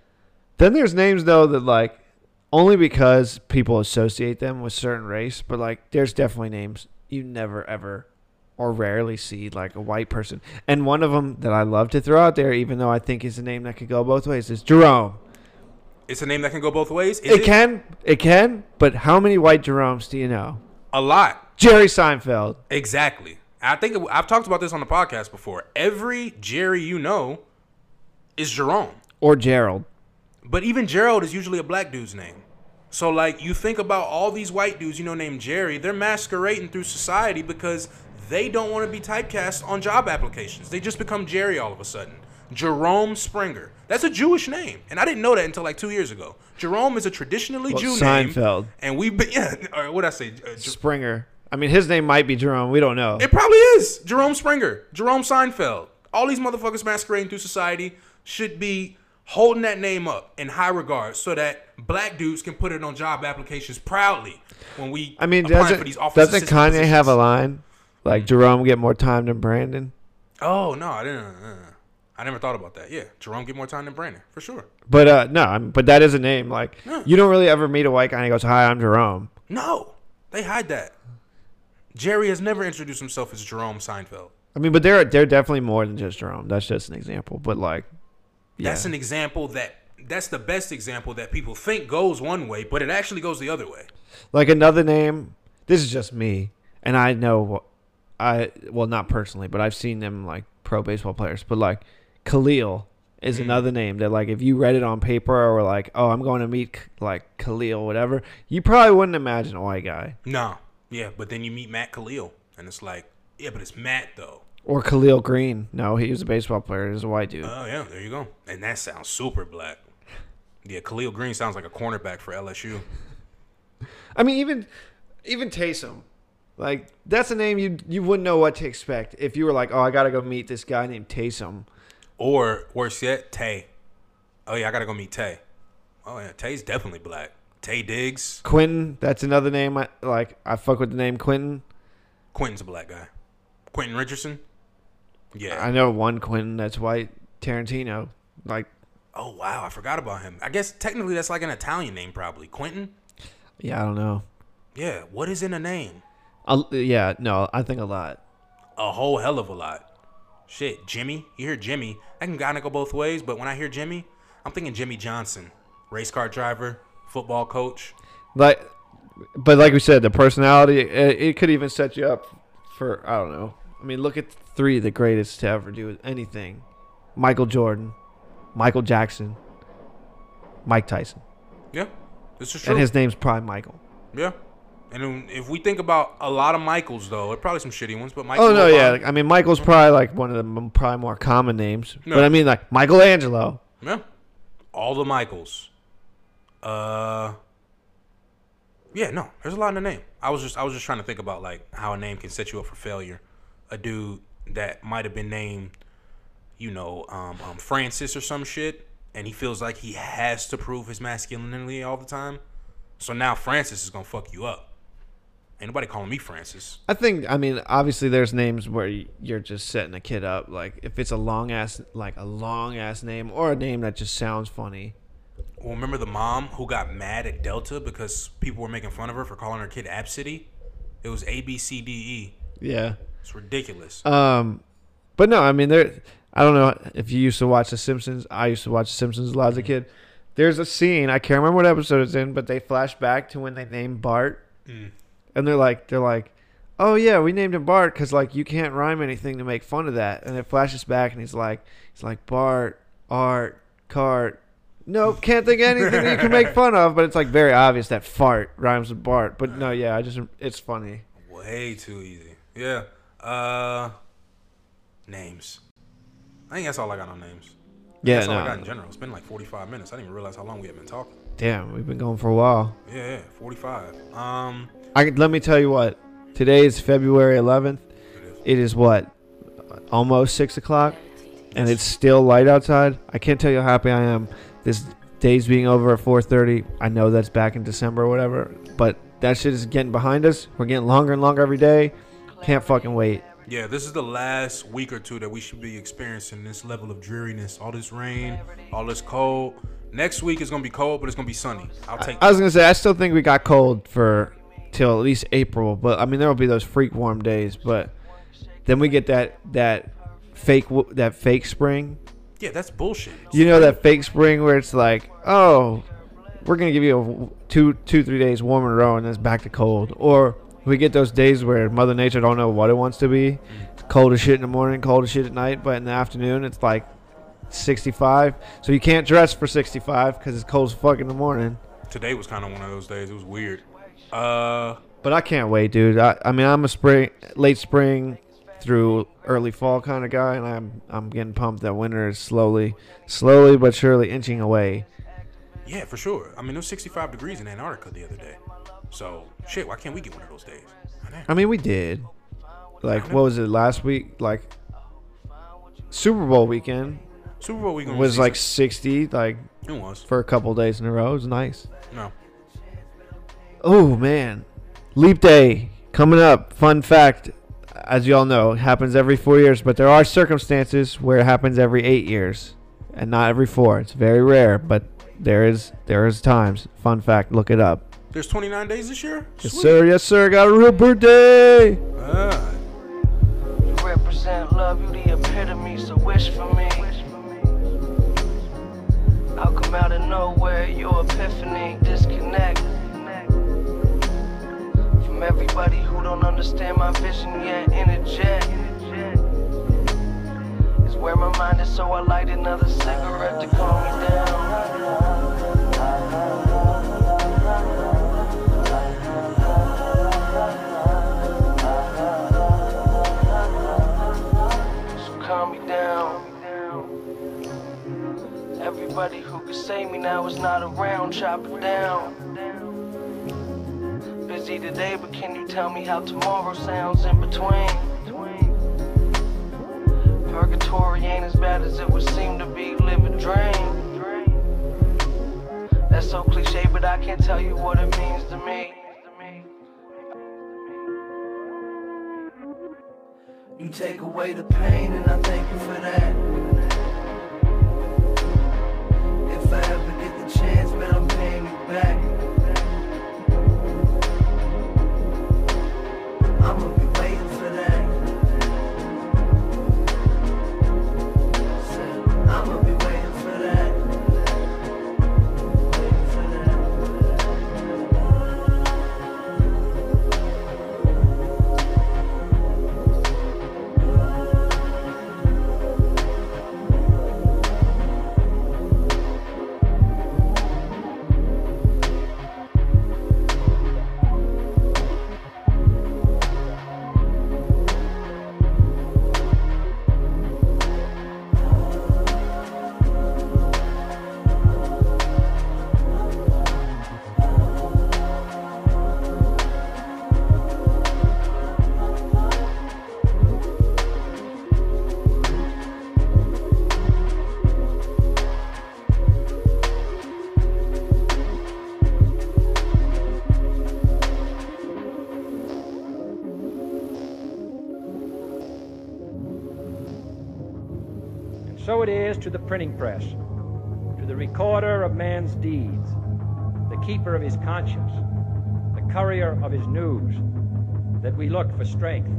Then there's names though that like only because people associate them with certain race, but like there's definitely names you never ever or rarely see like a white person. And one of them that I love to throw out there, even though I think is a name that could go both ways, is Jerome. It's a name that can go both ways. Is It, can, it can, but how many white Jeromes do you know? a lot. Jerry Seinfeld. Exactly. I think it- I've talked about this on the podcast before. Every Jerry you know is Jerome. Or Gerald. But even Gerald is usually a black dude's name. So like you think about all these white dudes you know named Jerry, they're masquerading through society because they don't want to be typecast on job applications. They just become Jerry all of a sudden. Jerome Springer. That's a Jewish name, and I didn't know that until like two years ago. Jerome is a traditionally Well, Jew Seinfeld. name, and we've been yeah. Or what I say? Uh, Jer- Springer. I mean, his name might be Jerome. We don't know. it probably is Jerome Springer, Jerome Seinfeld. All these motherfuckers masquerading through society should be holding that name up in high regard, so that black dudes can put it on job applications proudly when we. I mean, doesn't, for these office doesn't Kanye positions. have a line? Like, Jerome get more time than Brandon? Oh no, I didn't. Uh, I never thought about that. Yeah, Jerome get more time than Brandon for sure. But uh, no, I'm, but that is a name. Like Yeah. you don't really ever meet a white guy and he goes, "Hi, I'm Jerome." No, they hide that. Jerry has never introduced himself as Jerome Seinfeld. I mean, but they're they're definitely more than just Jerome. That's just an example. But like, yeah, That's an example that that's the best example that people think goes one way, but it actually goes the other way. like another name. This is just me, and I know, I well not personally, but I've seen them like pro baseball players. But like, Khalil is Mm. another name that like if you read it on paper or like, oh, I'm going to meet like Khalil, whatever, you probably wouldn't imagine a white guy No, yeah, but then you meet Matt Kalil, and it's like, yeah, but it's Matt though. or Khalil Greene. No, he was a baseball player. He's a white dude. Oh yeah, there you go. And that sounds super black. Yeah, Khalil Greene sounds like a cornerback for LSU. I mean, even even Taysom, like that's a name you you wouldn't know what to expect if you were like, oh, I gotta go meet this guy named Taysom. Or worse yet, Tay. Oh yeah, I gotta go meet Tay. Oh yeah, Tay's definitely black. Taye Diggs. Quentin, that's another name. I like. I fuck with the name Quentin. Quentin's a black guy. Quentin Richardson. Yeah. I know one Quentin that's white. Tarantino, like, oh wow, I forgot about him. I guess technically that's like an Italian name, probably. Quentin. yeah, I don't know. Yeah. What is in a name? i yeah, no, I think a lot. A whole hell of a lot. Shit, Jimmy. You hear Jimmy? That can kind of go both ways. But when I hear Jimmy, I'm thinking Jimmy Johnson, race car driver, football coach. Like, but like we said, the personality it, it could even set you up for I don't know. I mean, look at three of the greatest to ever do anything: Michael Jordan, Michael Jackson, Mike Tyson. Yeah, this is true. And his name's probably Michael. yeah. And then if we think about a lot of Michaels, though, probably some shitty ones, but Michael. Oh no, yeah. I mean, Michael's probably like one of the probably more common names. No. But I mean, like Michelangelo. Yeah. All the Michaels. Uh Yeah, no. There's a lot in the name. I was just I was just trying to think about like how a name can set you up for failure. A dude that might have been named, you know, um, um Francis or some shit, and he feels like he has to prove his masculinity all the time. So now Francis is gonna fuck you up. Ain't nobody calling me Francis. I think. I mean, obviously, there's names where you're just setting a kid up. Like if it's a long ass, like a long ass name, or a name that just sounds funny. Well, remember the mom who got mad at Delta because people were making fun of her for calling her kid Absidy? It was A B C D E. Yeah. It's ridiculous. Um, but no, I mean there. I don't know if you used to watch The Simpsons. I used to watch The Simpsons a lot as a kid. There's a scene I can't remember what episode it's in, but they flash back to when they named Bart, Mm. And they're like, they're like, oh yeah, we named him Bart because like you can't rhyme anything to make fun of that, and it flashes back, and he's like, he's like Bart, Art, Cart. Nope, can't think of anything you can make fun of, but it's like very obvious that fart rhymes with Bart. But no, yeah, I just it's funny. Way too easy. Yeah. Uh, names. I think that's all I got on names. Yeah, that's all I got in general. It's been like 45 minutes. I didn't even realize how long we had been talking. Damn, we've been going for a while. Yeah, yeah, 45. Um, I let me tell you what. Today is February 11th. it is. What, almost six o'clock, and it's still light outside. I can't tell you how happy I am. This day's being over at 4:30. I know that's back in December or whatever, but that shit is getting behind us. We're getting longer and longer every day. Can't fucking wait. Yeah, this is the last week or two that we should be experiencing this level of dreariness. All this rain, all this cold. Next week is gonna be cold, but it's gonna be sunny. I'll take. I was gonna say I still think we got cold for till at least April, but I mean there will be those freak warm days. But then we get that that fake that fake spring. yeah, that's bullshit. You know that fake spring where it's like, oh, we're gonna give you a two two three days warm in a row and then it's back to cold. Or we get those days where Mother Nature don't know what it wants to be. It's cold as shit in the morning, cold as shit at night, but in the afternoon it's like 65. So you can't dress for 65 because it's cold as fuck in the morning. Today was kind of one of those days. It was weird. Uh, But I can't wait, dude. I, I mean, I'm a spring, late spring through early fall kind of guy, and I'm I'm getting pumped that winter is slowly, slowly but surely inching away. yeah, for sure. I mean, it was 65 degrees in Antarctica the other day. So shit, why can't we get one of those days? I. I mean, we did. Like, what was it last week? Like, Super Bowl weekend Super Bowl weekend was like 60, like it was for a couple days in a row. It was nice. no. Oh man, Leap Day coming up. Fun fact, as you all know, it happens every four years, but there are circumstances where it happens every eight years, and not every four. It's very rare, but there is there is times. Fun fact, look it up. There's 29 days this year. Yes Sweet. sir, yes sir. Got a real birthday. Ah, You represent love, you the epitome, so wish for me. I'll come out of nowhere, your epiphany, disconnect. Everybody who don't understand my vision yet, interject. It's where my mind is, so I light another cigarette to calm me down. So calm me down. Everybody who could save me now is not around, chop it down. Busy today, but can you tell me how tomorrow sounds in between? Purgatory ain't as bad as it would seem to be, live a dream. That's so cliche, but I can't tell you what it means to me. You take away the pain, and I thank you for that. Is to the printing press, to the recorder of man's deeds, the keeper of his conscience, the courier of his news, that we look for strength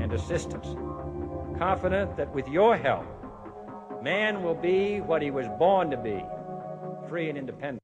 and assistance, confident that with your help, man will be what he was born to be, free and independent.